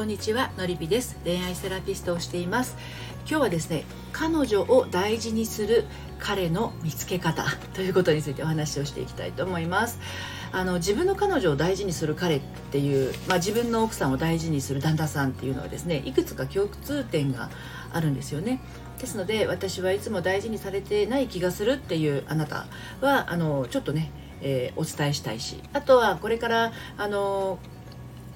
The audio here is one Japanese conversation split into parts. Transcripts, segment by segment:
こんにちはのりぴです。恋愛セラピストをしています。今日はですね彼女を大事にする彼の見つけ方ということについてお話をしていきたいと思います。あの自分の彼女を大事にする彼っていう、まあ、自分の奥さんを大事にする旦那さんっていうのはですねいくつか共通点があるんですよね。ですので私はいつも大事にされてない気がするっていうあなたはあのちょっとね、えー、お伝えしたいしあとはこれからあの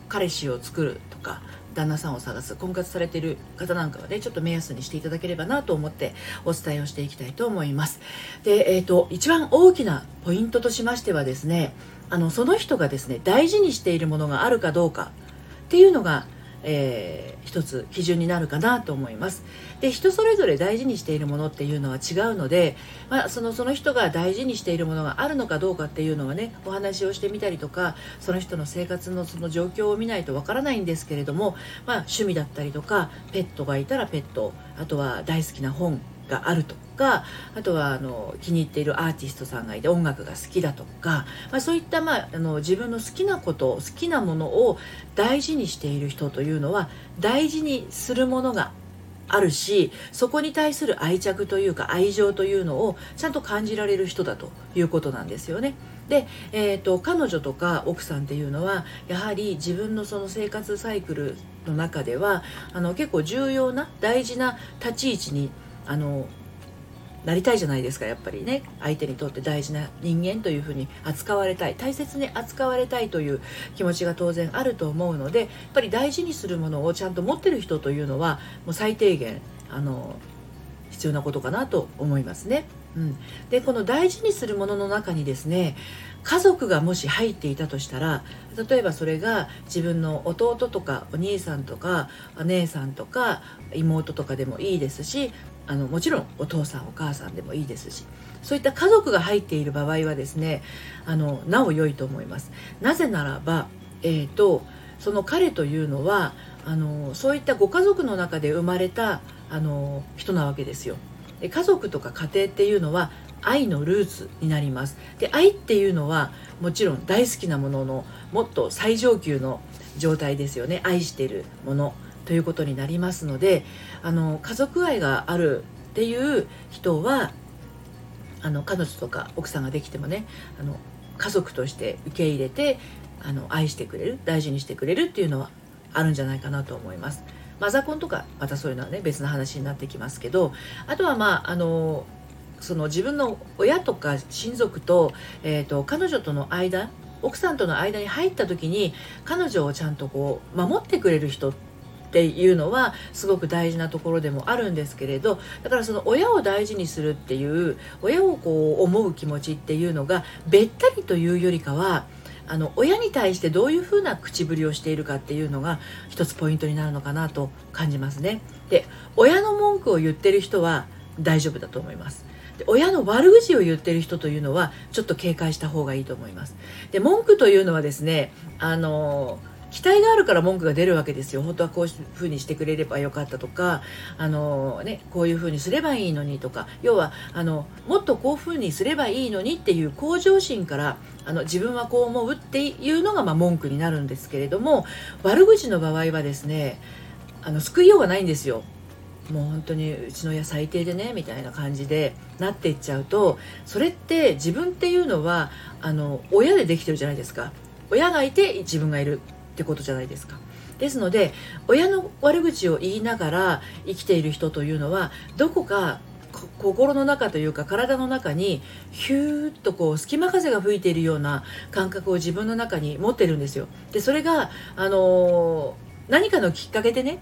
彼氏を作るとか旦那さんを探す婚活されてる方なんかはねちょっと目安にしていただければなと思ってお伝えをしていきたいと思います。で、えーと、一番大きなポイントとしましてはですねあのその人がですね大事にしているものがあるかどうかっていうのがえー、一つ基準になるかなと思います。で人それぞれ大事にしているものっていうのは違うので、まあ、そのその人が大事にしているものがあるのかどうかっていうのはねお話をしてみたりとかその人の生活のその状況を見ないとわからないんですけれども、まあ、趣味だったりとかペットがいたらペットあとは大好きな本があるとかあとはあの気に入っているアーティストさんがいて音楽が好きだとか、まあ、そういった、まあ、あの自分の好きなこと好きなものを大事にしている人というのは大事にするものがあるしそこに対する愛着というか愛情というのをちゃんと感じられる人だということなんですよね。で、えーと、彼女とか奥さんっていうのはやはり自分のその生活サイクルの中ではあの結構重要な大事な立ち位置にあのなりたいじゃないですかやっぱりね相手にとって大事な人間というふうに扱われたい大切に扱われたいという気持ちが当然あると思うのでやっぱり大事にするものをちゃんと持ってる人というのはもう最低限あの必要なことかなと思いますね。うん、でこの大事にするものの中にですね家族がもし入っていたとしたら例えばそれが自分の弟とかお兄さんとかお姉さんとか妹とかでもいいですしあのもちろんお父さんお母さんでもいいですしそういった家族が入っている場合はですねあのなお良いと思います。なぜならば、えーと、その彼というのはあのそういったご家族の中で生まれたあの人なわけですよ。家族とか家庭っていうのは愛のルーツになります。で愛っていうのはもちろん大好きなもののもっと最上級の状態ですよね。愛してるもの。ということになりますのであの家族愛があるっていう人はあの彼女とか奥さんができてもねあの家族として受け入れてあの愛してくれる大事にしてくれるっていうのはあるんじゃないかなと思います。マザコンとかまたそういうのはね別の話になってきますけどあとはまああのその自分の親とか親族と,、えーと彼女との間奥さんとの間に入った時に彼女をちゃんとこう守ってくれる人っていうのはすごく大事なところでもあるんですけれどだからその親を大事にするっていう親をこう思う気持ちっていうのがべったりというよりかはあの親に対してどういうふうな口ぶりをしているかっていうのが一つポイントになるのかなと感じますね。で親の文句を言ってる人は大丈夫だと思います。で親の悪口を言ってる人というのはちょっと警戒した方がいいと思います。で文句というのはですねあの期待があるから文句が出るわけですよ。本当はこういうふうにしてくれればよかったとかあの、ね、こういうふうにすればいいのにとか要はあのもっとこういうふうにすればいいのにっていう向上心からあの自分はこう思うっていうのがまあ文句になるんですけれども悪口の場合はですねあの救いようがないんですよ。もう本当にうちの親最低でねみたいな感じでなっていっちゃうとそれって自分っていうのはあの親でできてるじゃないですか。親がいて自分がいる。ってことじゃないですか。ですので親の悪口を言いながら生きている人というのはどこか心の中というか体の中にヒューッとこう隙間風が吹いているような感覚を自分の中に持ってるんですよ。でそれが、あのー、何かのきっかけでね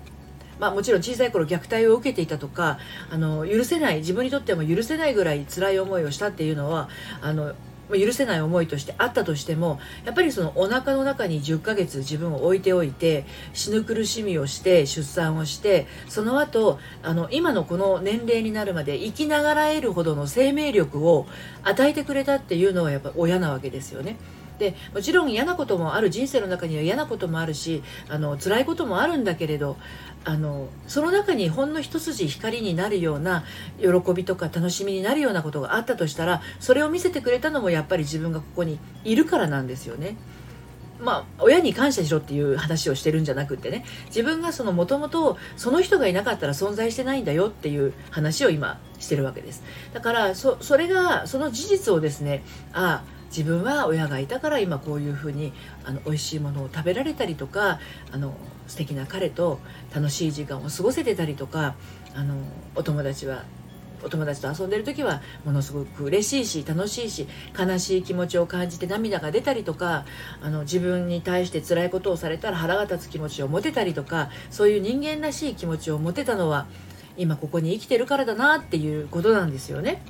まあ、もちろん小さい頃虐待を受けていたとかあの許せない自分にとっても許せないぐらい辛い思いをしたっていうのはあの許せない思いとしてあったとしてもやっぱりそのお腹の中に10ヶ月自分を置いておいて死ぬ苦しみをして出産をしてその後あの今のこの年齢になるまで生きながらえるほどの生命力を与えてくれたっていうのはやっぱ親なわけですよね。でもちろん嫌なこともある人生の中には嫌なこともあるしあの辛いこともあるんだけれどあのその中にほんの一筋光になるような喜びとか楽しみになるようなことがあったとしたらそれを見せてくれたのもやっぱり自分がここにいるからなんですよね。まあ、親に感謝しろっていう話をしてるんじゃなくってね自分がそのもともとその人がいなかったら存在してないんだよっていう話を今してるわけですだからそそれがその事実をですねああ自分は親がいたから今こういうふうにあの美味しいものを食べられたりとかあの素敵な彼と楽しい時間を過ごせてたりとかあのお友達はお友達と遊んでる時はものすごく嬉しいし楽しいし悲しい気持ちを感じて涙が出たりとかあの自分に対して辛いことをされたら腹が立つ気持ちを持てたりとかそういう人間らしい気持ちを持てたのは今ここに生きてるからだなっていうことなんですよね。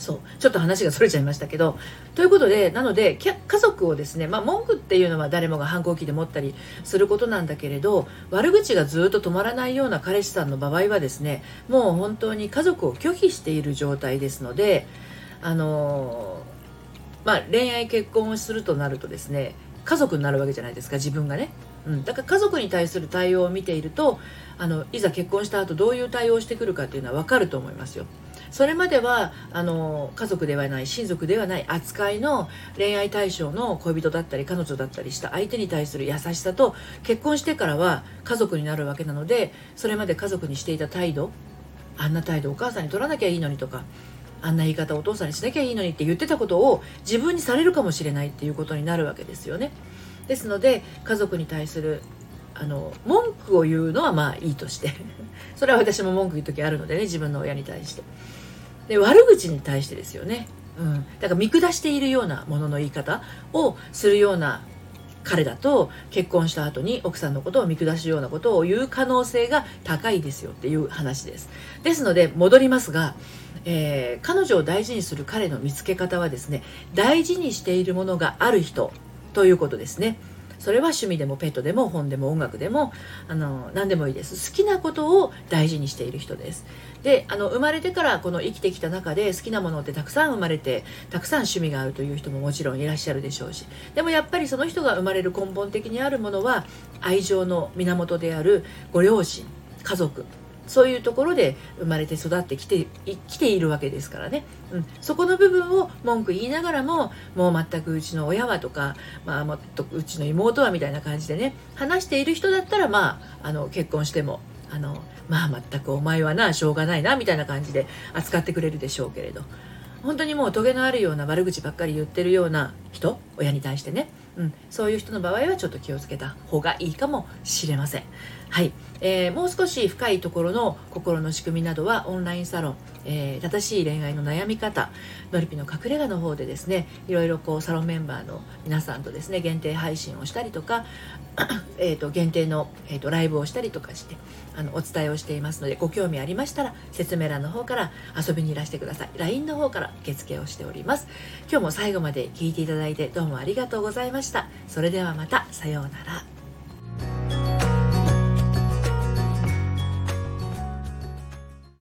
そう。ちょっと話がそれちゃいましたけど。ということでなので家族をですね、まあ、文句っていうのは誰もが反抗期で持ったりすることなんだけれど悪口がずっと止まらないような彼氏さんの場合はですねもう本当に家族を拒否している状態ですのであのまあ、恋愛結婚をするとなるとですね家族になるわけじゃないですか自分がね、うん、だから家族に対する対応を見ているとあのいざ結婚した後どういう対応をしてくるかっていうのは分かると思いますよ。それまではあの家族ではない親族ではない扱いの恋愛対象の恋人だったり彼女だったりした相手に対する優しさと結婚してからは家族になるわけなのでそれまで家族にしていた態度あんな態度お母さんに取らなきゃいいのにとかあんな言い方お父さんにしなきゃいいのにって言ってたことを自分にされるかもしれないっていうことになるわけですよね。ですので家族に対するあの文句を言うのはまあいいとして。それは私も文句言う時あるのでね自分の親に対して。で悪口に対してですよね、うん、だから見下しているようなものの言い方をするような彼だと結婚した後に奥さんのことを見下すようなことを言う可能性が高いですよっていう話です。ですので戻りますが、えー、彼女を大事にする彼の見つけ方はですね大事にしているものがある人ということですね。それは趣味でもペットでも本でも音楽でもあの何でもいいです。好きなことを大事にしている人です。であの生まれてからこの生きてきた中で好きなものってたくさん生まれてたくさん趣味があるという人ももちろんいらっしゃるでしょうし。でもやっぱりその人が生まれる根本的にあるものは愛情の源であるご両親家族。そういうところで生まれて育ってきてきているわけですからね、うん、そこの部分を文句言いながらももう全くうちの親はとか、まあ、もっとうちの妹はみたいな感じでね話している人だったらまああの結婚してもあのまあ全くお前はなしょうがないなみたいな感じで扱ってくれるでしょうけれど。本当にもうトゲのあるような悪口ばっかり言ってるような人親に対してね、うん、そういう人の場合はちょっと気をつけた方がいいかもしれません。はい、えー、もう少し深いところの心の仕組みなどはオンラインサロン、えー、正しい恋愛の悩み方のりぴの隠れ家の方でですねいろいろこうサロンメンバーの皆さんとですね限定配信をしたりとか えと限定の、えーとライブをしたりとかしてあのお伝えをしていますのでご興味ありましたら説明欄の方から遊びにいらしてください。LINE の方から受付をしております。今日も最後まで聞いていただいてどうもありがとうございました。それではまた。さようなら。